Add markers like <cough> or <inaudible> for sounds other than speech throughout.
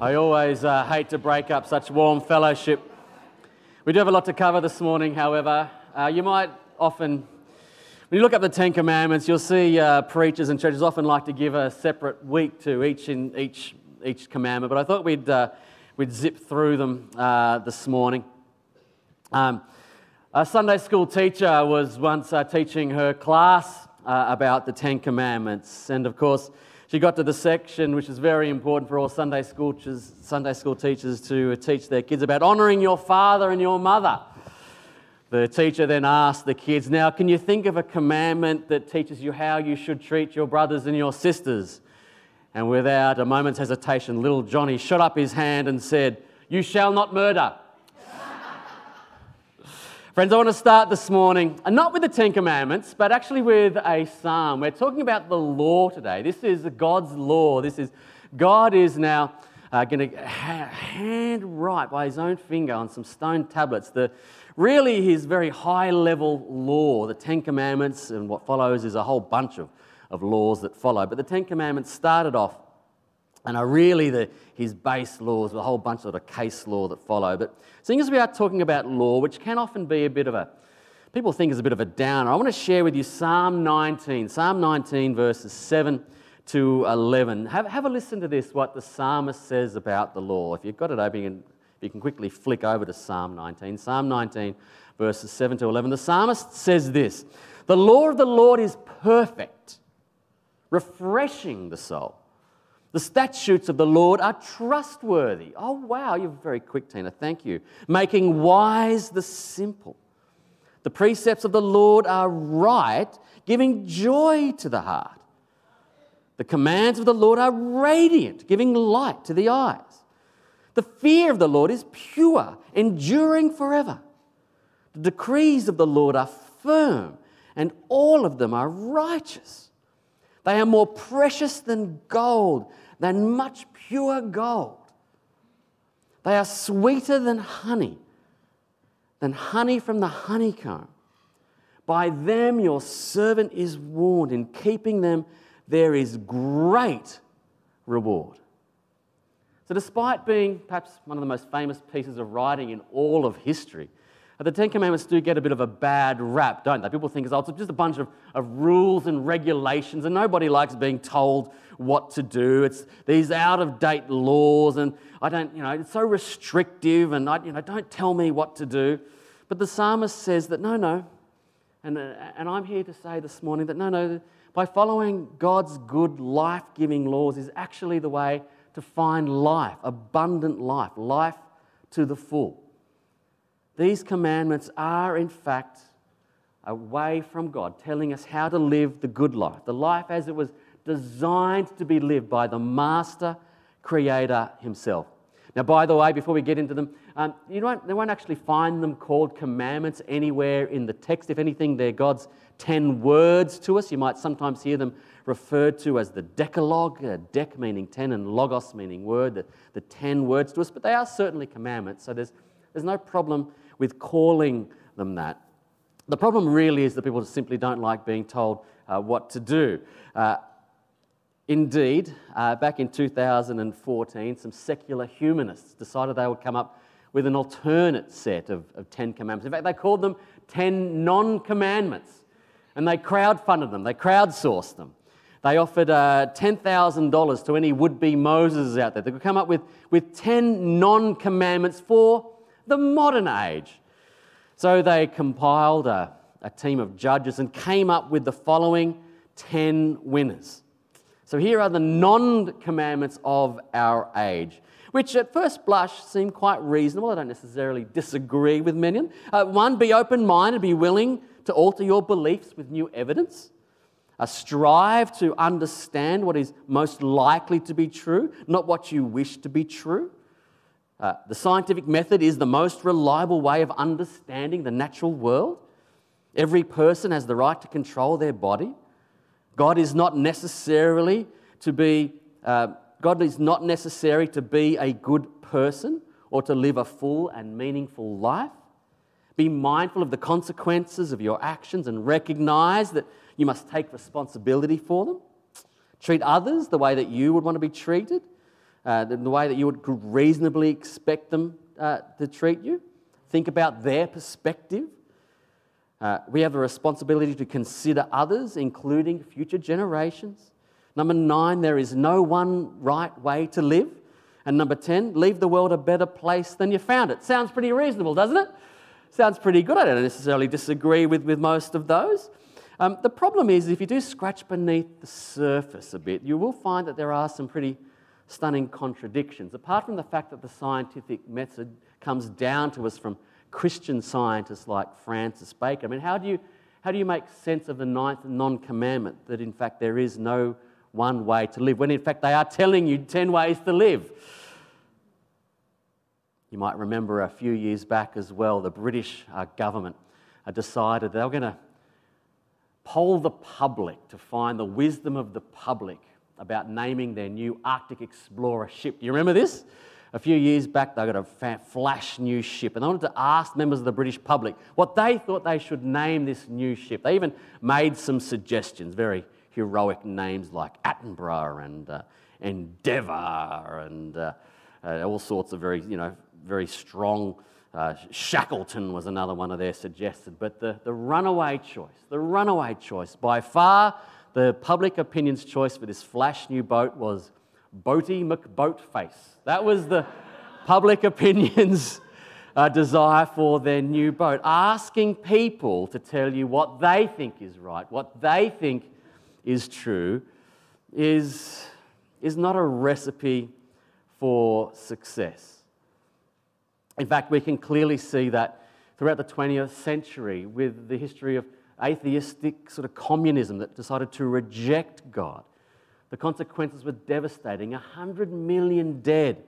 I always uh, hate to break up such warm fellowship. We do have a lot to cover this morning, however. Uh, you might often, when you look up the Ten Commandments, you'll see uh, preachers and churches often like to give a separate week to each, in, each, each commandment, but I thought we'd, uh, we'd zip through them uh, this morning. Um, a Sunday school teacher was once uh, teaching her class about the Ten Commandments, and of course, she got to the section which is very important for all Sunday school, teachers, Sunday school teachers to uh, teach their kids about honouring your father and your mother. The teacher then asked the kids, Now, can you think of a commandment that teaches you how you should treat your brothers and your sisters? And without a moment's hesitation, little Johnny shot up his hand and said, You shall not murder. Friends, I want to start this morning, and not with the Ten Commandments, but actually with a psalm. We're talking about the law today. This is God's law. This is God is now uh, going to hand write by his own finger on some stone tablets the really his very high level law. The Ten Commandments and what follows is a whole bunch of, of laws that follow. But the Ten Commandments started off and are really the, his base laws, with a whole bunch of the case law that follow. But seeing as we are talking about law, which can often be a bit of a, people think is a bit of a downer, I want to share with you Psalm 19, Psalm 19, verses 7 to 11. Have, have a listen to this, what the psalmist says about the law. If you've got it open, you can, you can quickly flick over to Psalm 19. Psalm 19, verses 7 to 11. The psalmist says this The law of the Lord is perfect, refreshing the soul. The statutes of the Lord are trustworthy. Oh, wow, you're very quick, Tina. Thank you. Making wise the simple. The precepts of the Lord are right, giving joy to the heart. The commands of the Lord are radiant, giving light to the eyes. The fear of the Lord is pure, enduring forever. The decrees of the Lord are firm, and all of them are righteous. They are more precious than gold, than much pure gold. They are sweeter than honey, than honey from the honeycomb. By them your servant is warned. In keeping them, there is great reward. So, despite being perhaps one of the most famous pieces of writing in all of history, the Ten Commandments do get a bit of a bad rap, don't they? People think oh, it's just a bunch of, of rules and regulations, and nobody likes being told what to do. It's these out of date laws, and I don't, you know, it's so restrictive, and I, you know, don't tell me what to do. But the psalmist says that no, no. And, uh, and I'm here to say this morning that no, no, by following God's good, life giving laws is actually the way to find life, abundant life, life to the full. These commandments are, in fact, a way from God, telling us how to live the good life, the life as it was designed to be lived by the Master Creator Himself. Now, by the way, before we get into them, um, you won't, they won't actually find them called commandments anywhere in the text. If anything, they're God's 10 words to us. You might sometimes hear them referred to as the Decalogue, uh, dec meaning 10 and logos meaning word, the, the 10 words to us, but they are certainly commandments. So there's, there's no problem with calling them that. The problem really is that people simply don't like being told uh, what to do. Uh, indeed, uh, back in 2014, some secular humanists decided they would come up with an alternate set of, of Ten Commandments. In fact, they called them Ten Non Commandments. And they crowdfunded them, they crowdsourced them. They offered uh, $10,000 to any would be Moses out there. They could come up with, with 10 non commandments for the modern age. So they compiled a, a team of judges and came up with the following 10 winners. So here are the non commandments of our age, which at first blush seem quite reasonable. I don't necessarily disagree with many. of Uh, one, be open minded, be willing to alter your beliefs with new evidence. Uh, strive to understand what is most likely to be true, not what you wish to be true. Uh, the scientific method is the most reliable way of understanding the natural world. Every person has the right to control their body. God is not necessarily to be, uh, God is not necessary to be a good person or to live a full and meaningful life. Be mindful of the consequences of your actions and recognize that you must take responsibility for them. Treat others the way that you would want to be treated. Uh, the, the way that you would reasonably expect them uh, to treat you. Think about their perspective. Uh, we have a responsibility to consider others, including future generations. Number nine, there is no one right way to live. And number 10, leave the world a better place than you found it. Sounds pretty reasonable, doesn't it? Sounds pretty good. I don't necessarily disagree with, with most of those. Um, the problem is, if you do scratch beneath the surface a bit, you will find that there are some pretty stunning contradictions. Apart from the fact that the scientific method comes down to us from Christian scientists like Francis Bacon, I mean, how do you, how do you make sense of the ninth non commandment that in fact there is no one way to live, when in fact they are telling you 10 ways to live? You might remember a few years back as well, the British uh, government uh, decided they were going to poll the public to find the wisdom of the public about naming their new Arctic Explorer ship. Do you remember this? A few years back, they got a flash new ship, and they wanted to ask members of the British public what they thought they should name this new ship. They even made some suggestions, very heroic names like Attenborough and uh, Endeavour and uh, uh, all sorts of very, you know, very strong. Uh, Shackleton was another one of their suggested. But the, the runaway choice, the runaway choice, by far the public opinion's choice for this flash new boat was Boaty McBoatface. That was the <laughs> public opinion's uh, desire for their new boat, asking people to tell you what they think is right, what they think is true, is, is not a recipe for success. In fact, we can clearly see that throughout the 20th century with the history of atheistic sort of communism that decided to reject God. The consequences were devastating 100 million dead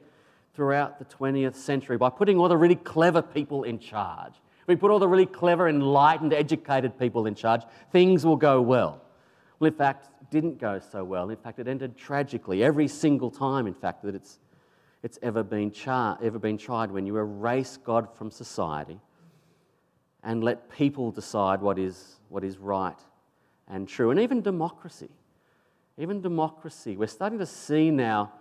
throughout the 20th century by putting all the really clever people in charge. We put all the really clever, enlightened, educated people in charge, things will go well. Well, in fact, didn't go so well. In fact, it ended tragically every single time, in fact, that it's it's ever been, char- ever been tried when you erase God from society and let people decide what is, what is right and true. And even democracy. Even democracy. We're starting to see now,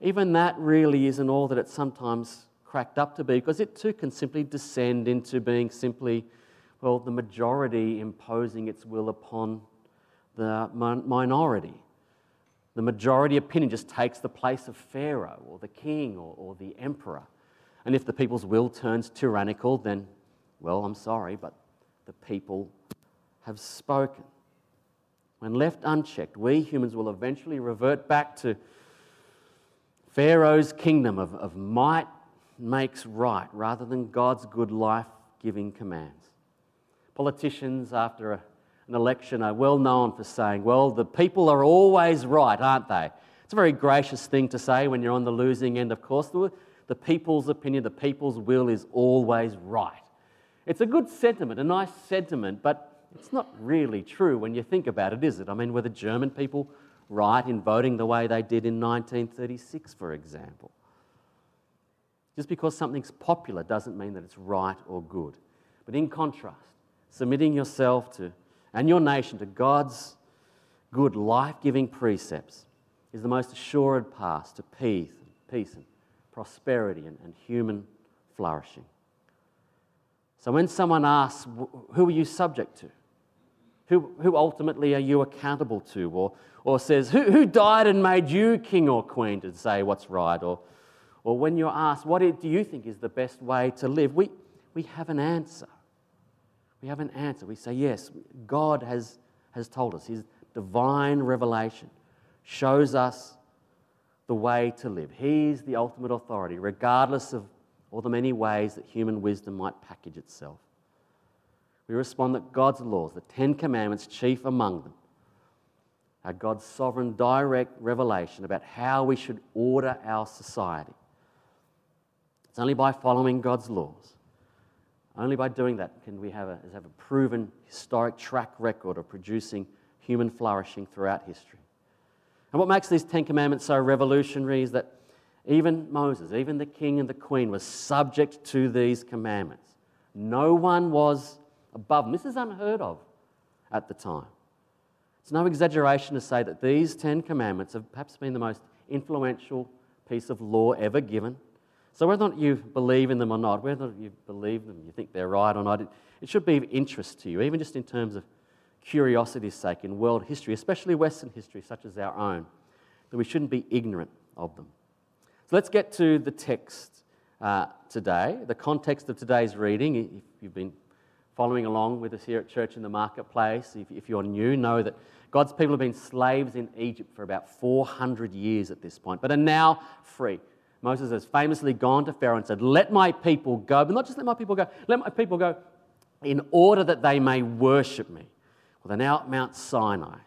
even that really isn't all that it's sometimes cracked up to be, because it too can simply descend into being simply, well, the majority imposing its will upon the minority. The majority opinion just takes the place of Pharaoh or the king or, or the emperor. And if the people's will turns tyrannical, then, well, I'm sorry, but the people have spoken. When left unchecked, we humans will eventually revert back to Pharaoh's kingdom of, of might makes right rather than God's good life giving commands. Politicians, after a an election are well known for saying, well, the people are always right, aren't they? It's a very gracious thing to say when you're on the losing end, of course. The people's opinion, the people's will is always right. It's a good sentiment, a nice sentiment, but it's not really true when you think about it, is it? I mean, were the German people right in voting the way they did in 1936, for example? Just because something's popular doesn't mean that it's right or good. But in contrast, submitting yourself to and your nation to God's good, life giving precepts is the most assured path to peace, peace and prosperity and, and human flourishing. So when someone asks, Who are you subject to? Who, who ultimately are you accountable to? Or, or says, who, who died and made you king or queen to say what's right? Or, or when you're asked, What do you think is the best way to live? We, we have an answer we have an answer. We say, yes, God has, has told us. His divine revelation shows us the way to live. He's the ultimate authority, regardless of all the many ways that human wisdom might package itself. We respond that God's laws, the Ten Commandments, chief among them, are God's sovereign direct revelation about how we should order our society. It's only by following God's laws only by doing that can we have a, have a proven historic track record of producing human flourishing throughout history. And what makes these Ten Commandments so revolutionary is that even Moses, even the king and the queen, was subject to these commandments. No one was above them. This is unheard of at the time. It's no exaggeration to say that these Ten Commandments have perhaps been the most influential piece of law ever given. So, whether or not you believe in them or not, whether you believe them, you think they're right or not, it, it should be of interest to you, even just in terms of curiosity's sake in world history, especially Western history, such as our own, that we shouldn't be ignorant of them. So, let's get to the text uh, today, the context of today's reading. If you've been following along with us here at Church in the Marketplace, if, if you're new, know that God's people have been slaves in Egypt for about 400 years at this point, but are now free. Moses has famously gone to Pharaoh and said, Let my people go, but not just let my people go, let my people go in order that they may worship me. Well, they're now at Mount Sinai.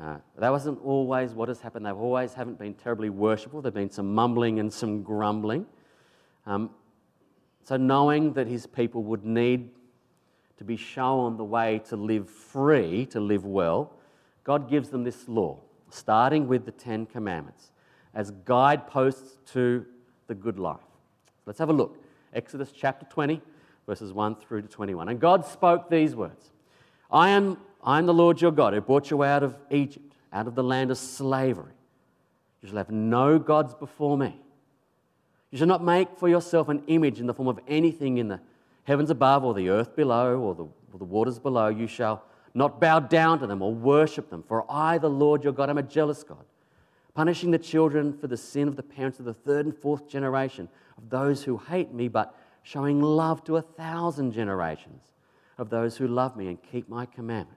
Uh, that wasn't always what has happened. They've always haven't been terribly worshipful. There have been some mumbling and some grumbling. Um, so, knowing that his people would need to be shown the way to live free, to live well, God gives them this law, starting with the Ten Commandments, as guideposts to the good life. Let's have a look. Exodus chapter 20, verses 1 through to 21. And God spoke these words I am, I am the Lord your God who brought you out of Egypt, out of the land of slavery. You shall have no gods before me. You shall not make for yourself an image in the form of anything in the heavens above or the earth below or the, or the waters below. You shall not bow down to them or worship them, for I, the Lord your God, am a jealous God, punishing the children for the sin of the parents of the third and fourth generation of those who hate me, but showing love to a thousand generations of those who love me and keep my commandments.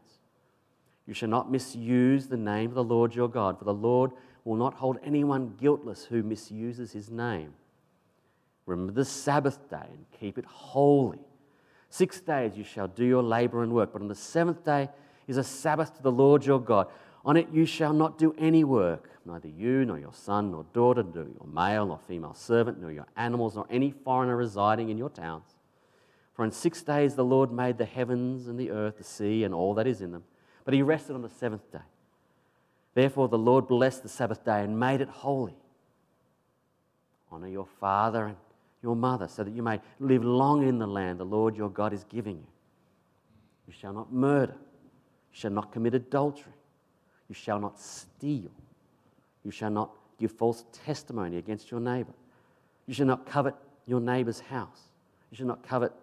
You shall not misuse the name of the Lord your God, for the Lord will not hold anyone guiltless who misuses his name. Remember the Sabbath day and keep it holy. Six days you shall do your labor and work, but on the seventh day is a Sabbath to the Lord your God. On it you shall not do any work, neither you, nor your son, nor daughter, nor your male nor female servant, nor your animals, nor any foreigner residing in your towns. For in six days the Lord made the heavens and the earth, the sea, and all that is in them. But he rested on the seventh day. Therefore the Lord blessed the Sabbath day and made it holy. Honor your father and your mother, so that you may live long in the land the Lord your God is giving you. You shall not murder. You shall not commit adultery. You shall not steal. You shall not give false testimony against your neighbor. You shall not covet your neighbor's house. You shall not covet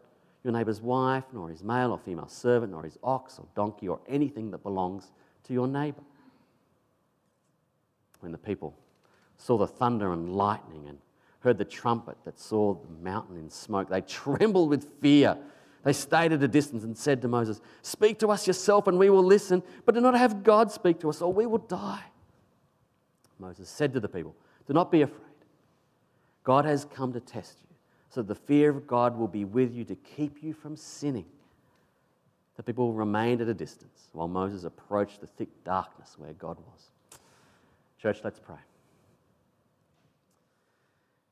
your neighbor's wife, nor his male or female servant, nor his ox or donkey, or anything that belongs to your neighbor. When the people saw the thunder and lightning and heard the trumpet that saw the mountain in smoke. They <laughs> trembled with fear. They stayed at a distance and said to Moses, Speak to us yourself and we will listen, but do not have God speak to us or we will die. Moses said to the people, Do not be afraid. God has come to test you, so the fear of God will be with you to keep you from sinning. The people remained at a distance while Moses approached the thick darkness where God was. Church, let's pray.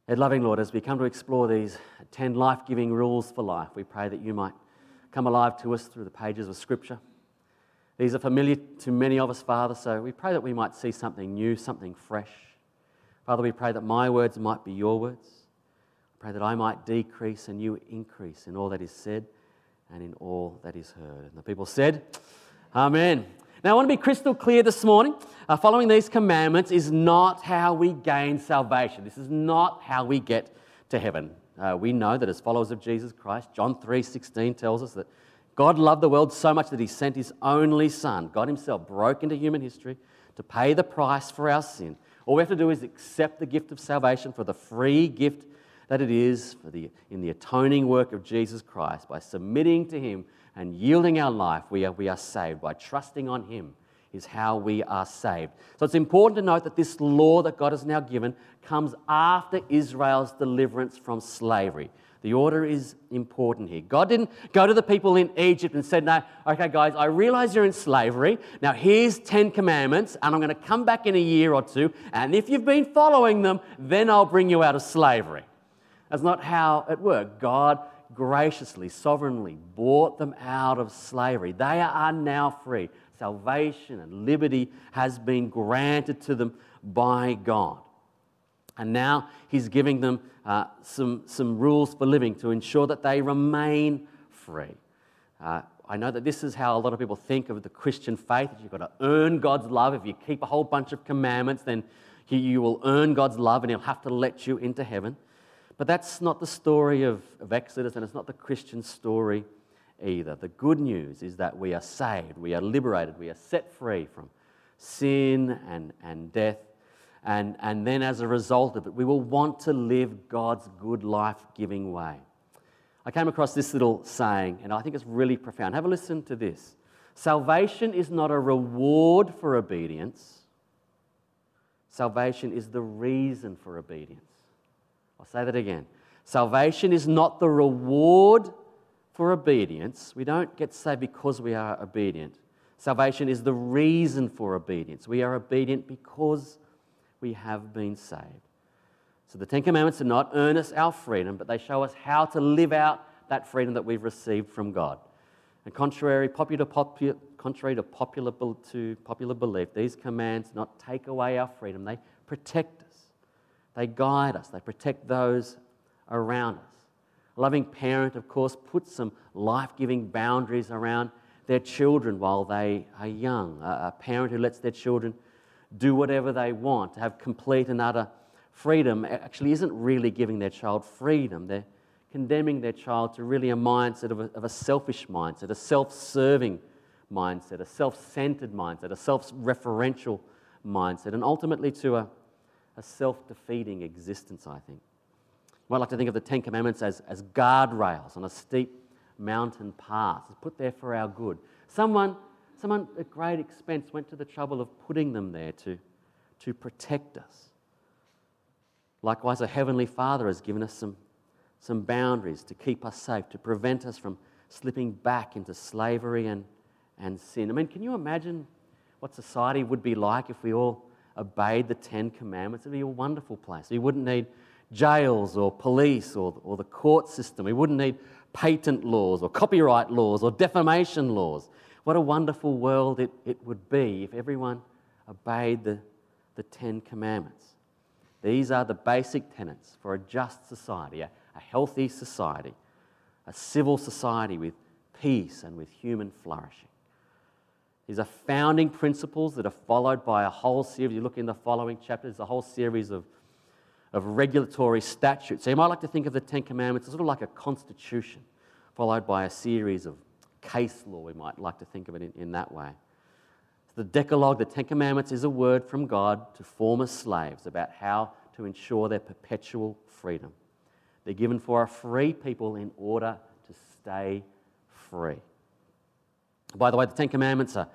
And loving Lord, as we come to explore these 10 life giving rules for life, we pray that you might come alive to us through the pages of Scripture. These are familiar to many of us, Father, so we pray that we might see something new, something fresh. Father, we pray that my words might be your words. Pray that I might decrease and you increase in all that is said and in all that is heard. And the people said, Amen. Now, I want to be crystal clear this morning. Uh, following these commandments is not how we gain salvation. This is not how we get to heaven. Uh, we know that as followers of Jesus Christ, John 3:16 tells us that God loved the world so much that he sent his only son. God himself broke into human history to pay the price for our sin. All we have to do is accept the gift of salvation for the free gift that it is for the, in the atoning work of Jesus Christ by submitting to him and yielding our life, we are, we are saved. By trusting on Him is how we are saved. So it's important to note that this law that God has now given comes after Israel's deliverance from slavery. The order is important here. God didn't go to the people in Egypt and said, No, okay, guys, I realize you're in slavery. Now here's 10 commandments, and I'm going to come back in a year or two, and if you've been following them, then I'll bring you out of slavery. That's not how it worked. God graciously, sovereignly bought them out of slavery. They are now free. Salvation and liberty has been granted to them by God. And now He's giving them uh, some, some rules for living to ensure that they remain free. Uh, I know that this is how a lot of people think of the Christian faith that you've got to earn God's love. If you keep a whole bunch of commandments, then you will earn God's love and He'll have to let you into heaven. But that's not the story of, of Exodus, and it's not the Christian story either. The good news is that we are saved, we are liberated, we are set free from sin and, and death. And, and then, as a result of it, we will want to live God's good life giving way. I came across this little saying, and I think it's really profound. Have a listen to this Salvation is not a reward for obedience, salvation is the reason for obedience. I'll say that again. Salvation is not the reward for obedience. We don't get saved because we are obedient. Salvation is the reason for obedience. We are obedient because we have been saved. So the Ten Commandments do not earn us our freedom, but they show us how to live out that freedom that we've received from God. And contrary, popular, contrary to popular, to popular belief, these commands not take away our freedom, they protect. They guide us, they protect those around us. A loving parent, of course, puts some life giving boundaries around their children while they are young. A, parent who lets their children do whatever they want, to have complete and utter freedom, actually isn't really giving their child freedom. They're condemning their child to really a mindset of a, of a selfish mindset, a self serving mindset, a self centered mindset, a self referential mindset, and ultimately to a, a self defeating existence, I think. I like to think of the Ten Commandments as, as guardrails on a steep mountain path, it's put there for our good. Someone, someone at great expense went to the trouble of putting them there to, to protect us. Likewise, a Heavenly Father has given us some, some boundaries to keep us safe, to prevent us from slipping back into slavery and, and sin. I mean, can you imagine what society would be like if we all obeyed the Ten Commandments? It'd be a wonderful place. We wouldn't need jails or police or, or the court system. We wouldn't need patent laws or copyright laws or defamation laws. What a wonderful world it, it would be if everyone obeyed the, the Ten Commandments. These are the basic tenets for a just society, a, a healthy society, a civil society with peace and with human flourishing. These are founding principles that are followed by a whole series. You look in the following chapters, a whole series of of regulatory statutes. So you might like to think of the Ten Commandments as sort of like a constitution, followed by a series of case law. We might like to think of it in, in that way. The Decalogue, the Ten Commandments, is a word from God to former slaves about how to ensure their perpetual freedom. They're given for a free people in order to stay free. By the way, the Ten Commandments are,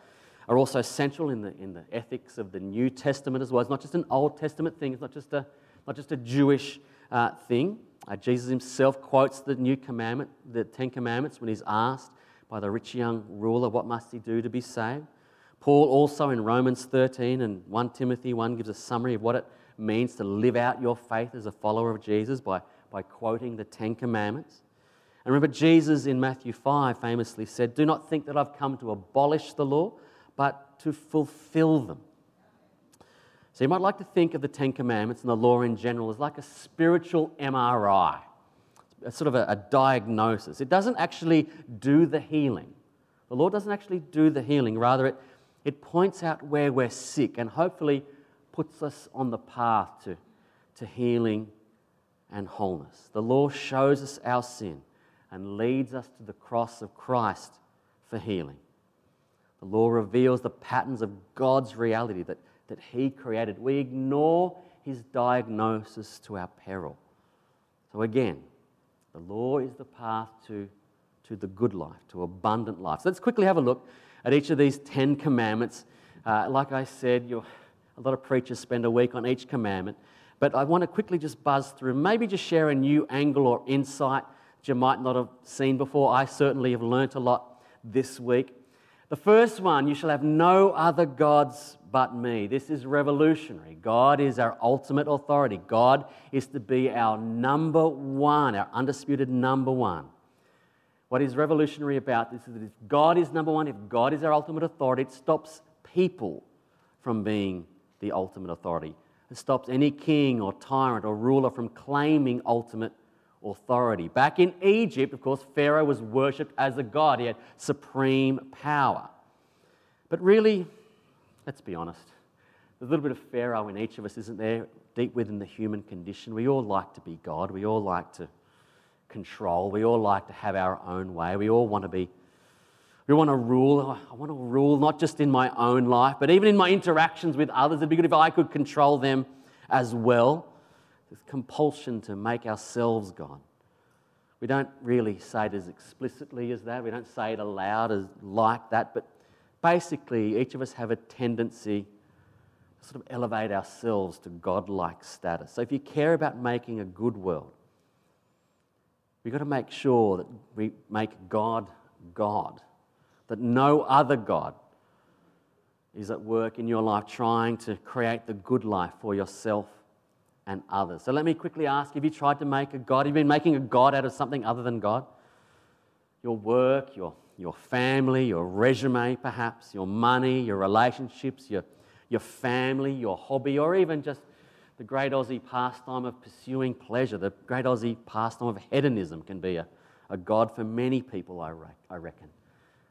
are also central in the, in the ethics of the New Testament as well. It's not just an Old Testament thing, it's not just a not just a Jewish uh, thing. Uh, Jesus himself quotes the new commandment, the Ten Commandments, when he's asked by the rich young ruler, What must he do to be saved? Paul also in Romans 13 and 1 Timothy 1 gives a summary of what it means to live out your faith as a follower of Jesus by, by quoting the Ten Commandments. And remember, Jesus in Matthew 5 famously said, Do not think that I've come to abolish the law, but to fulfill them. So you might like to think of the Ten Commandments and the law in general as like a spiritual MRI, a sort of a, a diagnosis. It doesn't actually do the healing. The law doesn't actually do the healing. Rather, it, it points out where we're sick and hopefully puts us on the path to, to healing and wholeness. The law shows us our sin and leads us to the cross of Christ for healing. The law reveals the patterns of God's reality that that He created. We ignore His diagnosis to our peril. So, again, the law is the path to, to the good life, to abundant life. So, let's quickly have a look at each of these Ten Commandments. Uh, like I said, a lot of preachers spend a week on each commandment. But I want to quickly just buzz through, maybe just share a new angle or insight you might not have seen before. I certainly have learnt a lot this week. The first one, you shall have no other gods but me. This is revolutionary. God is our ultimate authority. God is to be our number one, our undisputed number one. What is revolutionary about this is that if God is number one, if God is our ultimate authority, it stops people from being the ultimate authority. It stops any king or tyrant or ruler from claiming ultimate authority. Back in Egypt, of course, Pharaoh was worshipped as a god, he had supreme power. But really, let's be honest, a little bit of Pharaoh in each of us, isn't there? Deep within the human condition. We all like to be God. We all like to control. We all like to have our own way. We all want to be, we want to rule. I want to rule not just in my own life, but even in my interactions with others. It'd be good if I could control them as well. This compulsion to make ourselves God. We don't really say it as explicitly as that. We don't say it aloud as like that. But basically, each of us have a tendency to sort of elevate ourselves to godlike status. So if you care about making a good world, we've got to make sure that we make God God, that no other God is at work in your life trying to create the good life for yourself and others. So let me quickly ask have you tried to make a God? Have you been making a God out of something other than God? Your work, your, your family, your resume, perhaps, your money, your relationships, your, your family, your hobby, or even just the great Aussie pastime of pursuing pleasure. The great Aussie pastime of hedonism can be a, a God for many people, I, re- I reckon.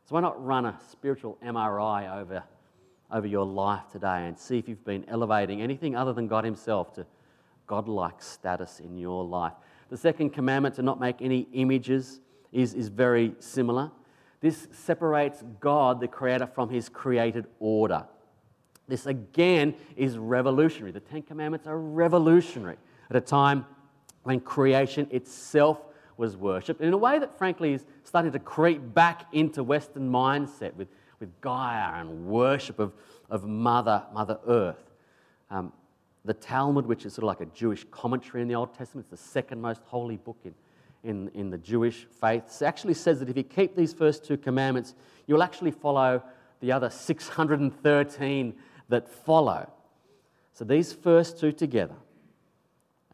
So why not run a spiritual MRI over, over your life today and see if you've been elevating anything other than God Himself to godlike status in your life. The second commandment to not make any images is, is very similar. This separates God, the Creator, from His created order. This again is revolutionary. The Ten Commandments are revolutionary at a time when creation itself was worshipped in a way that, frankly, is starting to creep back into Western mindset with, with Gaia and worship of, of Mother, Mother Earth. Um, the Talmud, which is sort of like a Jewish commentary in the Old Testament, it's the second most holy book in, in, in the Jewish faith, It actually says that if you keep these first two commandments, you'll actually follow the other 613 that follow. So these first two together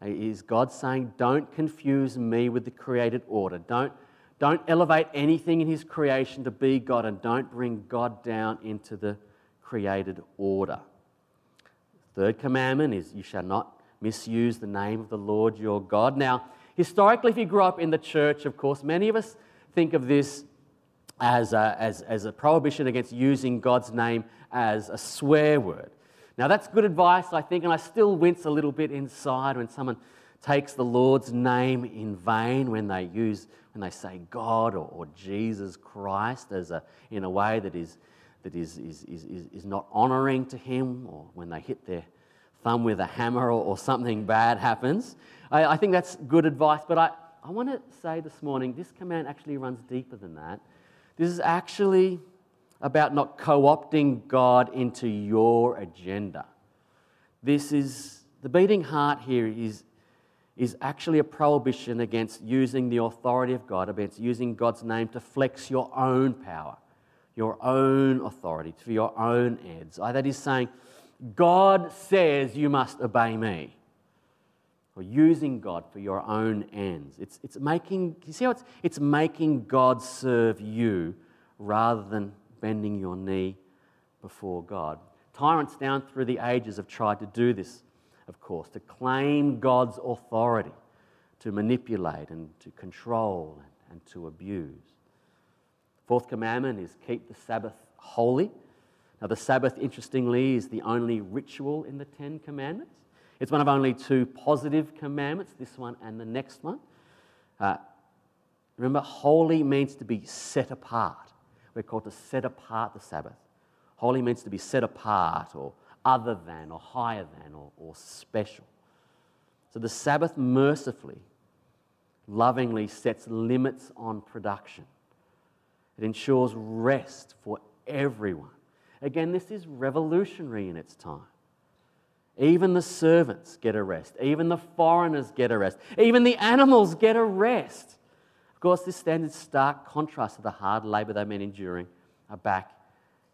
is God saying, Don't confuse me with the created order. Don't, don't elevate anything in His creation to be God, and don't bring God down into the created order. Third commandment is you shall not misuse the name of the Lord your God. Now, historically, if you grew up in the church, of course, many of us think of this as a, as, as a prohibition against using God's name as a swear word. Now, that's good advice, I think, and I still wince a little bit inside when someone takes the Lord's name in vain when they use, when they say God or, or Jesus Christ as a, in a way that is that is, is, is, is not honoring to Him, or when they hit their thumb with a hammer or, or something bad happens. I, I think that's good advice, but I, I want to say this morning this command actually runs deeper than that. This is actually about not co opting God into your agenda. This is the beating heart here is, is actually a prohibition against using the authority of God, against using God's name to flex your own power your own authority, for your own ends. That is saying, God says you must obey me. Or using God for your own ends. It's, it's making, you see how it's, it's making God serve you rather than bending your knee before God. Tyrants down through the ages have tried to do this, of course, to claim God's authority, to manipulate and to control and, and to abuse. Fourth commandment is keep the Sabbath holy. Now, the Sabbath, interestingly, is the only ritual in the Ten Commandments. It's one of only two positive commandments, this one and the next one. Uh, remember, holy means to be set apart. We're called to set apart the Sabbath. Holy means to be set apart or other than or higher than or, or special. So the Sabbath mercifully, lovingly sets limits on production. It ensures rest for everyone. Again, this is revolutionary in its time. Even the servants get a rest. Even the foreigners get a rest. Even the animals get a rest. Of course, this stands in stark contrast to the hard labor they've been enduring back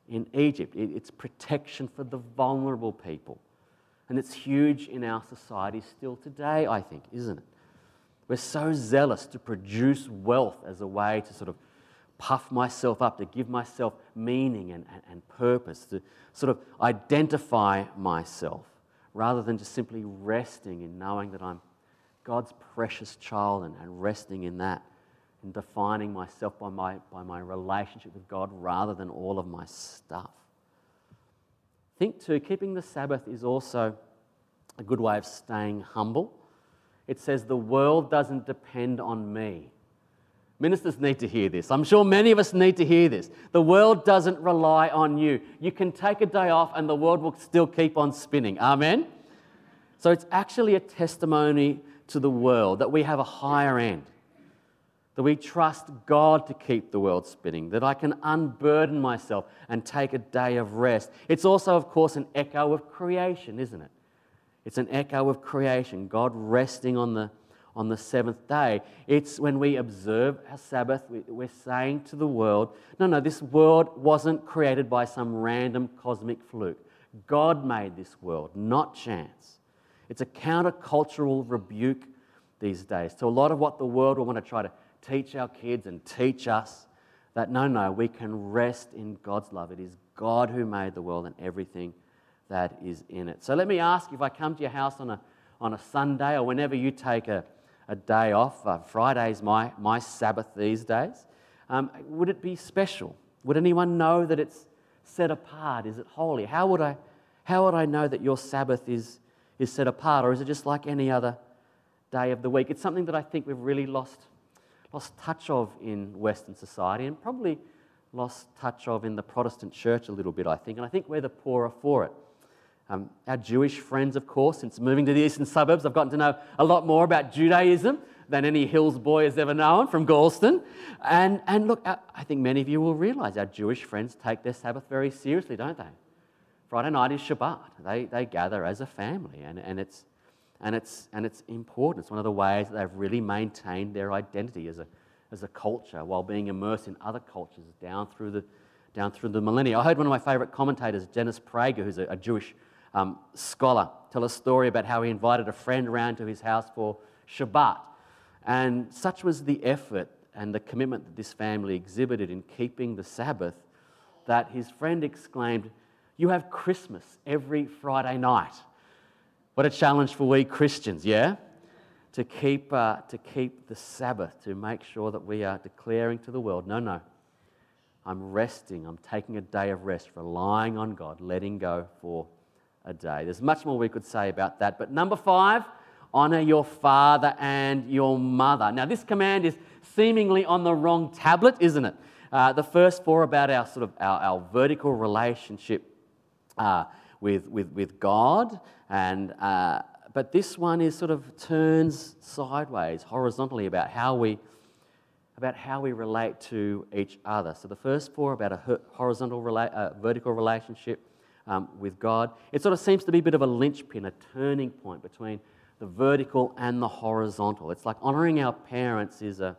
in Egypt. It's protection for the vulnerable people. And it's huge in our society still today, I think, isn't it? We're so zealous to produce wealth as a way to sort of puff myself up, to give myself meaning and, and, and purpose, to sort of identify myself, rather than just simply resting in knowing that I'm God's precious child and, and resting in that and defining myself by my, by my relationship with God rather than all of my stuff. think too, keeping the Sabbath is also a good way of staying humble. It says, The world doesn't depend on me. Ministers need to hear this. I'm sure many of us need to hear this. The world doesn't rely on you. You can take a day off and the world will still keep on spinning. Amen? So it's actually a testimony to the world that we have a higher end, that we trust God to keep the world spinning, that I can unburden myself and take a day of rest. It's also, of course, an echo of creation, isn't it? It's an echo of creation, God resting on the on the seventh day. It's when we observe our Sabbath, we're saying to the world, no, no, this world wasn't created by some random cosmic fluke. God made this world, not chance. It's a countercultural rebuke these days to a lot of what the world will want to try to teach our kids and teach us that no, no, we can rest in God's love. It is God who made the world and everything that is in it. So let me ask if I come to your house on a, on a Sunday or whenever you take a, a day off. Uh, Friday's my, my Sabbath these days. Um, would it be special? Would anyone know that it's set apart? Is it holy? How would I, how would I know that your Sabbath is, is set apart? Or is it just like any other day of the week? It's something that I think we've really lost, lost touch of in Western society and probably lost touch of in the Protestant church a little bit, I think. And I think we're the poorer for it. Um, our Jewish friends, of course, since moving to the eastern suburbs, I've gotten to know a lot more about Judaism than any Hills boy has ever known from Galston. And, and look, I think many of you will realize our Jewish friends take their Sabbath very seriously, don't they? Friday night is Shabbat. They, they gather as a family, and, and, it's, and, it's, and it's important. It's one of the ways that they've really maintained their identity as a, as a culture while being immersed in other cultures down through the, down through the millennia. I heard one of my favorite commentators, Dennis Prager, who's a, a Jewish um, scholar tell a story about how he invited a friend around to his house for Shabbat. And such was the effort and the commitment that this family exhibited in keeping the Sabbath that his friend exclaimed, You have Christmas every Friday night. What a challenge for we Christians, yeah? To keep, uh, to keep the Sabbath, to make sure that we are declaring to the world, no, no, I'm resting, I'm taking a day of rest, relying on God, letting go for a day. There's much more we could say about that. But number five, honor your father and your mother. Now, this command is seemingly on the wrong tablet, isn't it? Uh, the first four about our sort of our, our vertical relationship uh, with, with, with God, and uh, but this one is sort of turns sideways, horizontally about how we about how we relate to each other. So the first four about a horizontal, rela- uh, vertical relationship um, with God. It sort of seems to be a bit of a linchpin, a turning point between the vertical and the horizontal. It's like honoring our parents is a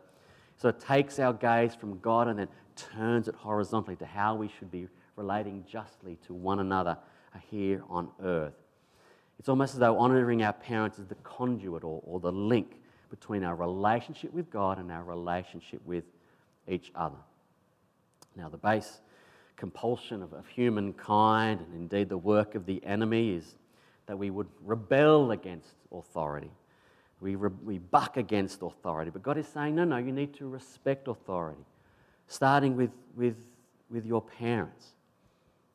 sort of takes our gaze from God and then turns it horizontally to how we should be relating justly to one another here on earth. It's almost as though honoring our parents is the conduit or, or the link between our relationship with God and our relationship with each other. Now, the base compulsion of, of humankind and indeed the work of the enemy is that we would rebel against authority. We, re- we buck against authority. But God is saying, no, no, you need to respect authority, starting with, with, with your parents.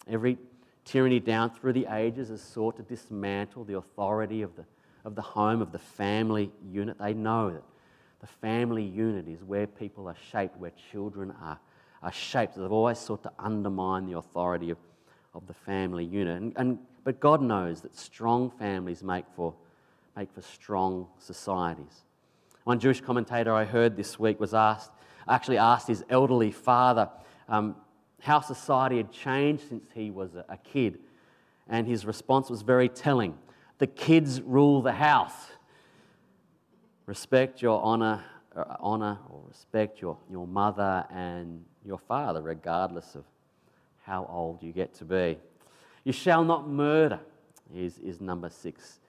Every tyranny down through the ages has sought to dismantle the authority of the, of the home, of the family unit. They know that the family unit is where people are shaped, where children are are shaped. that have always sought to undermine the authority of, of the family unit. And, and, but God knows that strong families make for, make for strong societies. One Jewish commentator I heard this week was asked, actually asked his elderly father um, how society had changed since he was a, a kid. And his response was very telling. The kids rule the house. Respect your honor, uh, honor or respect your, your mother and your father, regardless of how old you get to be. You shall not murder, is, is number six.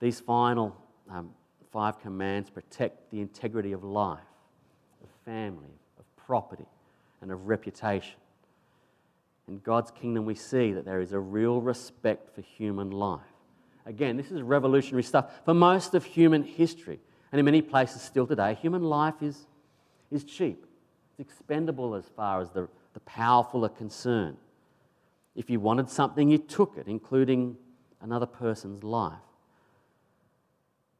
These final um, five commands protect the integrity of life, of family, of property, and of reputation. In God's kingdom, we see that there is a real respect for human life. Again, this is revolutionary stuff. For most of human history, and in many places still today, human life is, is cheap It's expendable as far as the, the powerful are concerned. If you wanted something, you took it, including another person's life.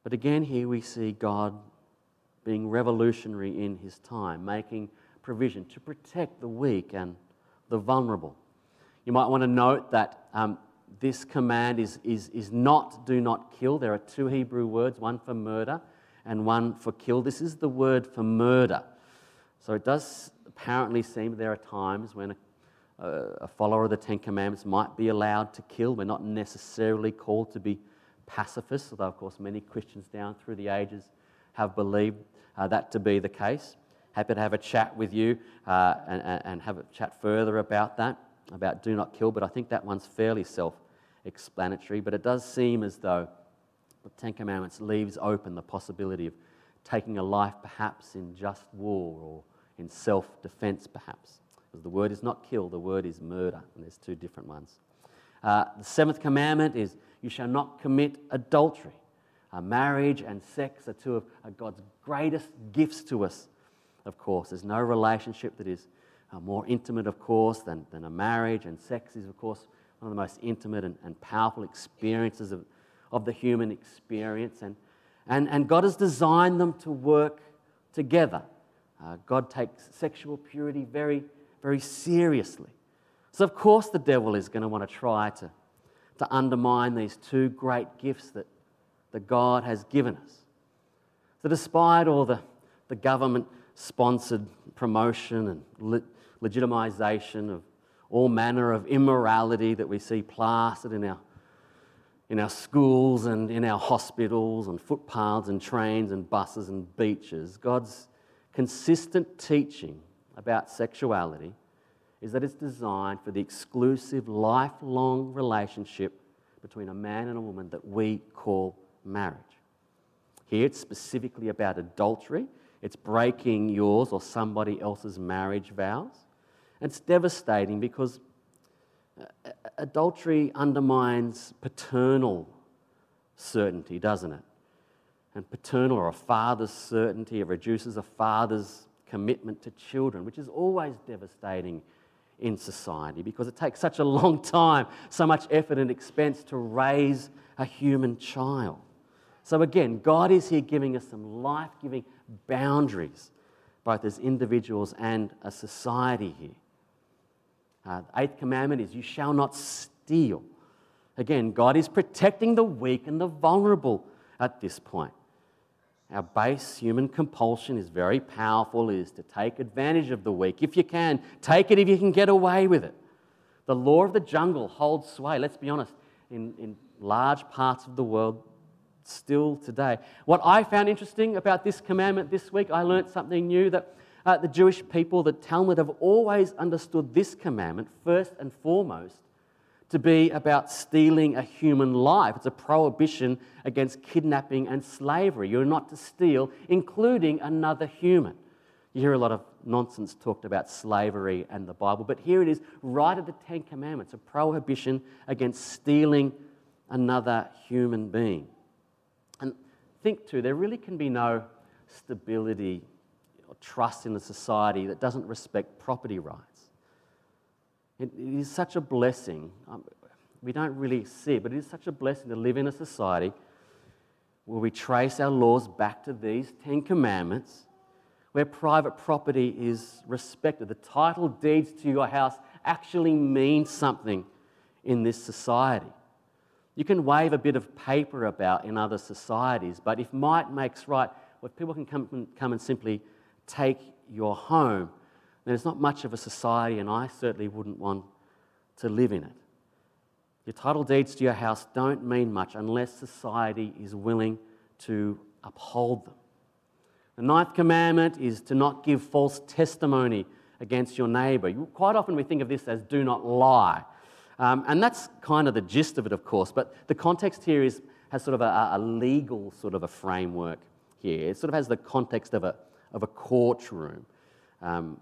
But again, here we see God being revolutionary in his time, making provision to protect the weak and the vulnerable. You might want to note that um, this command is, is, is not do not kill. There are two Hebrew words, one for murder and one for kill. This is the word for murder. So it does apparently seem there are times when a, a follower of the Ten Commandments might be allowed to kill. We're not necessarily called to be pacifists, although, of course, many Christians down through the ages have believed uh, that to be the case. Happy to have a chat with you uh, and, and have a chat further about that, about do not kill, but I think that one's fairly self explanatory. But it does seem as though the Ten Commandments leaves open the possibility of taking a life perhaps in just war or in self defense, perhaps. Because the word is not kill, the word is murder, and there's two different ones. Uh, the seventh commandment is you shall not commit adultery. Uh, marriage and sex are two of uh, God's greatest gifts to us, of course. There's no relationship that is uh, more intimate, of course, than, than a marriage, and sex is, of course, one of the most intimate and, and powerful experiences of, of the human experience. And, and, and God has designed them to work together. Uh, God takes sexual purity very, very seriously. So, of course, the devil is going to want to try to, to undermine these two great gifts that, that God has given us. So, despite all the, the government sponsored promotion and le- legitimization of all manner of immorality that we see plastered in our, in our schools and in our hospitals and footpaths and trains and buses and beaches, God's consistent teaching about sexuality is that it's designed for the exclusive, lifelong relationship between a man and a woman that we call marriage. Here it's specifically about adultery, it's breaking yours or somebody else's marriage vows. It's devastating because adultery undermines paternal certainty, doesn't it? and paternal or a father's certainty. It reduces a father's commitment to children, which is always devastating in society because it takes such a long time, so much effort and expense to raise a human child. So, again, God is here giving us some life giving boundaries, both as individuals and a society here. Uh, the eighth commandment is, You shall not steal. Again, God is protecting the weak and the vulnerable at this point. Our base human compulsion is very powerful, is to take advantage of the weak. If you can, take it if you can get away with it. The law of the jungle holds sway, let's be honest, in, in large parts of the world still today. What I found interesting about this commandment this week, I learnt something new that uh, the Jewish people, the Talmud, have always understood this commandment first and foremost to be about stealing a human life. It's a prohibition against kidnapping and slavery. You're not to steal, including another human. You hear a lot of nonsense talked about slavery and the Bible, but here it is right at the Ten Commandments a prohibition against stealing another human being. And think too, there really can be no stability trust in a society that doesn't respect property rights. It is such a blessing. Um, we don't really see it, but it is such a blessing to live in a society where we trace our laws back to these Ten Commandments, where private property is respected. The title deeds to your house actually mean something in this society. You can wave a bit of paper about in other societies, but if might makes right, where people can come, come and simply take your home, then it's not much of a society, and I certainly wouldn't want to live in it. Your title deeds to your house don't mean much unless society is willing to uphold them. The ninth commandment is to not give false testimony against your neighbor. Quite often we think of this as do not lie. Um, and that's kind of the gist of it, of course, but the context here is, has sort of a, a legal sort of a framework here. It sort of has the context of a, of a courtroom. Um,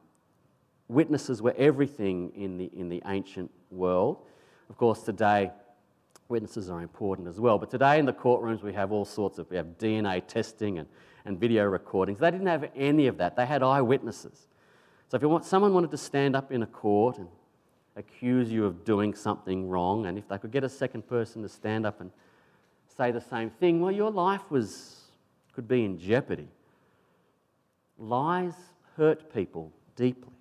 witnesses were everything in the, in the ancient world. Of course, today, witnesses are important as well. But today in the courtrooms, we have all sorts of, we have DNA testing and, and video recordings. They didn't have any of that. They had eyewitnesses. So if you want, someone wanted to stand up in a court and accuse you of doing something wrong. And if they could get a second person to stand up and say the same thing, well, your life was, could be in jeopardy. Lies hurt people deeply.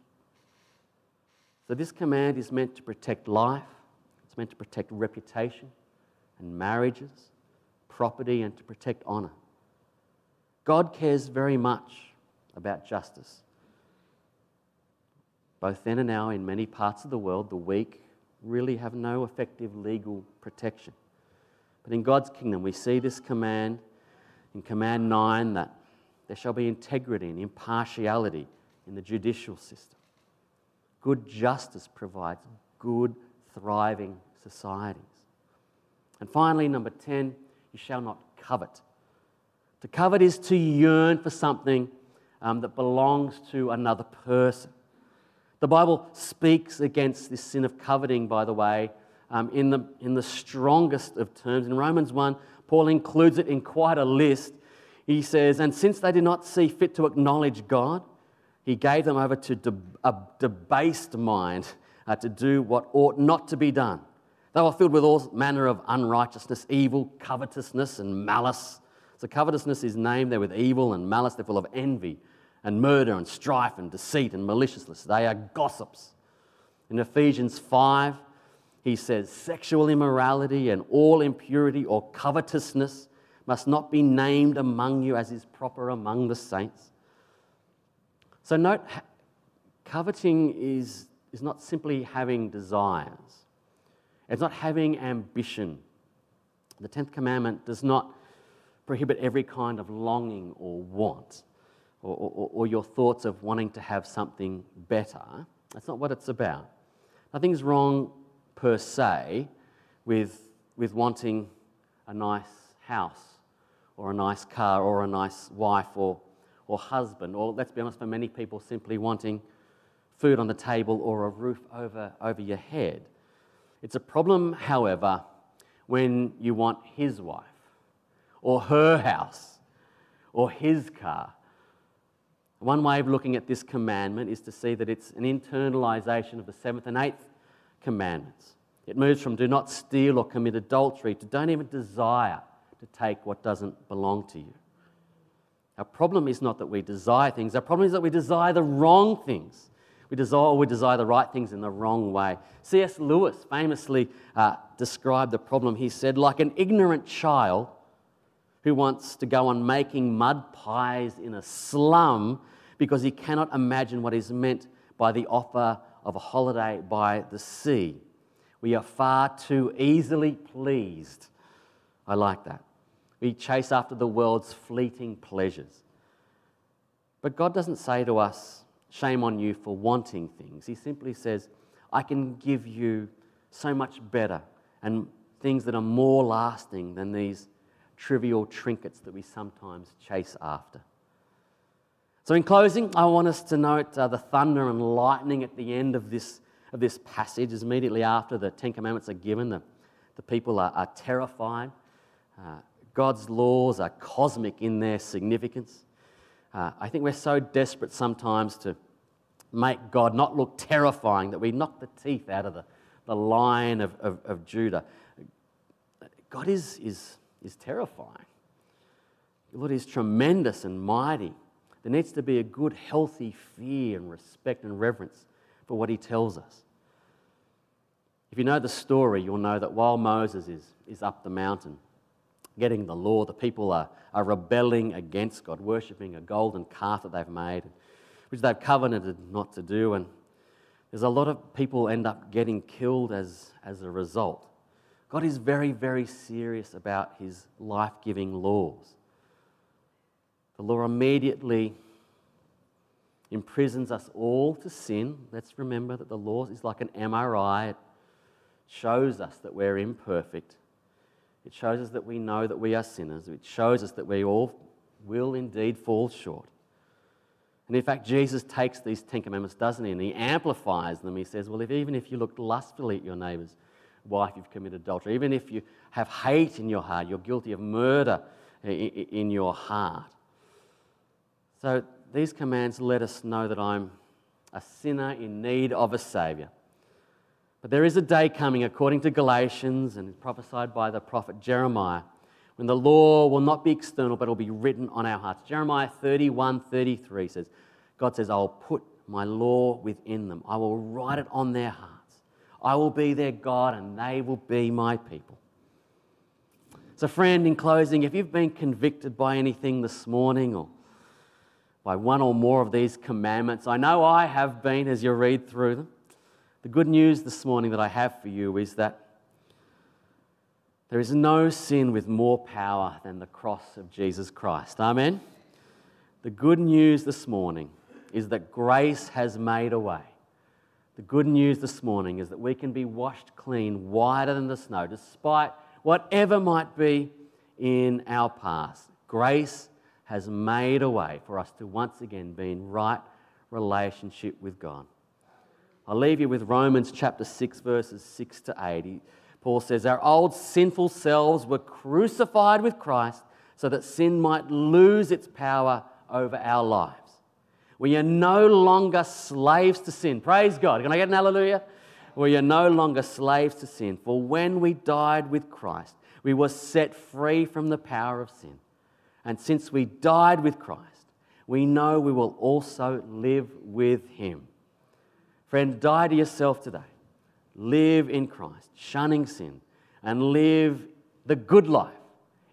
So, this command is meant to protect life, it's meant to protect reputation and marriages, property, and to protect honour. God cares very much about justice. Both then and now, in many parts of the world, the weak really have no effective legal protection. But in God's kingdom, we see this command in Command 9 that there shall be integrity and impartiality in the judicial system. Good justice provides good, thriving societies. And finally, number 10, you shall not covet. To covet is to yearn for something um, that belongs to another person. The Bible speaks against this sin of coveting, by the way, um, in, the, in the strongest of terms. In Romans 1, Paul includes it in quite a list. He says, And since they did not see fit to acknowledge God, he gave them over to de- a debased mind uh, to do what ought not to be done. They were filled with all manner of unrighteousness, evil, covetousness, and malice. So, covetousness is named there with evil and malice. They're full of envy and murder and strife and deceit and maliciousness. They are gossips. In Ephesians 5, he says, Sexual immorality and all impurity or covetousness must not be named among you as is proper among the saints. So, note, coveting is, is not simply having desires, it's not having ambition. The 10th commandment does not prohibit every kind of longing or want or, or, or, your thoughts of wanting to have something better. That's not what it's about. Nothing's wrong per se with, with wanting a nice house or a nice car or a nice wife or, or husband, or let's be honest, for many people, simply wanting food on the table or a roof over, over your head. It's a problem, however, when you want his wife or her house or his car one way of looking at this commandment is to see that it's an internalization of the seventh and eighth commandments. It moves from do not steal or commit adultery to don't even desire to take what doesn't belong to you. Our problem is not that we desire things, our problem is that we desire the wrong things. We desire, we desire the right things in the wrong way. C.S. Lewis famously uh, described the problem. He said, like an ignorant child who wants to go on making mud pies in a slum because he cannot imagine what is meant by the offer of a holiday by the sea. We are far too easily pleased. I like that. We chase after the world's fleeting pleasures. But God doesn't say to us, shame on you for wanting things. He simply says, I can give you so much better and things that are more lasting than these trivial trinkets that we sometimes chase after. So, in closing, I want us to note uh, the thunder and lightning at the end of this, of this passage, is immediately after the Ten Commandments are given. The, the people are, are terrified. Uh, God's laws are cosmic in their significance. Uh, I think we're so desperate sometimes to make God not look terrifying that we knock the teeth out of the, the lion of, of, of Judah. God is, is is terrifying. The Lord is tremendous and mighty. There needs to be a good, healthy fear and respect and reverence for what He tells us. If you know the story, you'll know that while Moses is, is up the mountain getting the law, the people are, are rebelling against God, worshipping a golden calf that they've made, which they've covenanted not to do. And there's a lot of people end up getting killed as, as a result. God is very, very serious about his life giving laws. The law immediately imprisons us all to sin. Let's remember that the law is like an MRI. It shows us that we're imperfect. It shows us that we know that we are sinners. It shows us that we all will indeed fall short. And in fact, Jesus takes these Ten Commandments, doesn't he? And he amplifies them. He says, Well, if, even if you look lustfully at your neighbors, wife, you've committed adultery. Even if you have hate in your heart, you're guilty of murder in your heart. So these commands let us know that I'm a sinner in need of a Saviour. But there is a day coming, according to Galatians and prophesied by the prophet Jeremiah, when the law will not be external, but it will be written on our hearts. Jeremiah 31 33 says, God says, I will put my law within them, I will write it on their hearts. I will be their God, and they will be my people. So, friend, in closing, if you've been convicted by anything this morning or by one or more of these commandments, I know I have been as you read through them. The good news this morning that I have for you is that there is no sin with more power than the cross of Jesus Christ. Amen. The good news this morning is that grace has made a way. The good news this morning is that we can be washed clean, whiter than the snow, despite whatever might be in our past. Grace has made a way for us to once again be in right relationship with God. I'll leave you with Romans chapter 6, verses 6 to 8. Paul says, Our old sinful selves were crucified with Christ so that sin might lose its power over our lives. We are no longer slaves to sin. Praise God. Can I get an hallelujah? We are no longer slaves to sin. For when we died with Christ, we were set free from the power of sin. And since we died with Christ, we know we will also live with him. Friend, die to yourself today. Live in Christ, shunning sin, and live the good life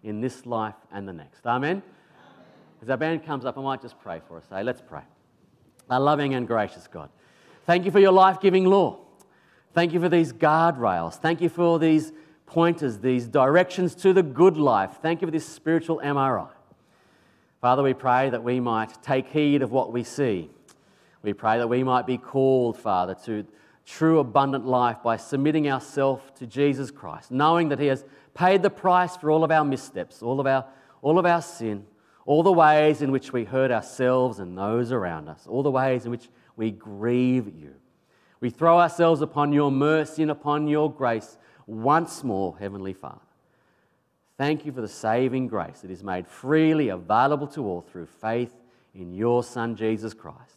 in this life and the next. Amen? Amen. As our band comes up, I might just pray for us. Say, let's pray. Our loving and gracious God, thank you for your life giving law. Thank you for these guardrails. Thank you for these pointers, these directions to the good life. Thank you for this spiritual MRI. Father, we pray that we might take heed of what we see. We pray that we might be called, Father, to true abundant life by submitting ourselves to Jesus Christ, knowing that He has paid the price for all of our missteps, all of our, all of our sin, all the ways in which we hurt ourselves and those around us, all the ways in which we grieve you. We throw ourselves upon your mercy and upon your grace once more, Heavenly Father. Thank you for the saving grace that is made freely available to all through faith in your Son, Jesus Christ.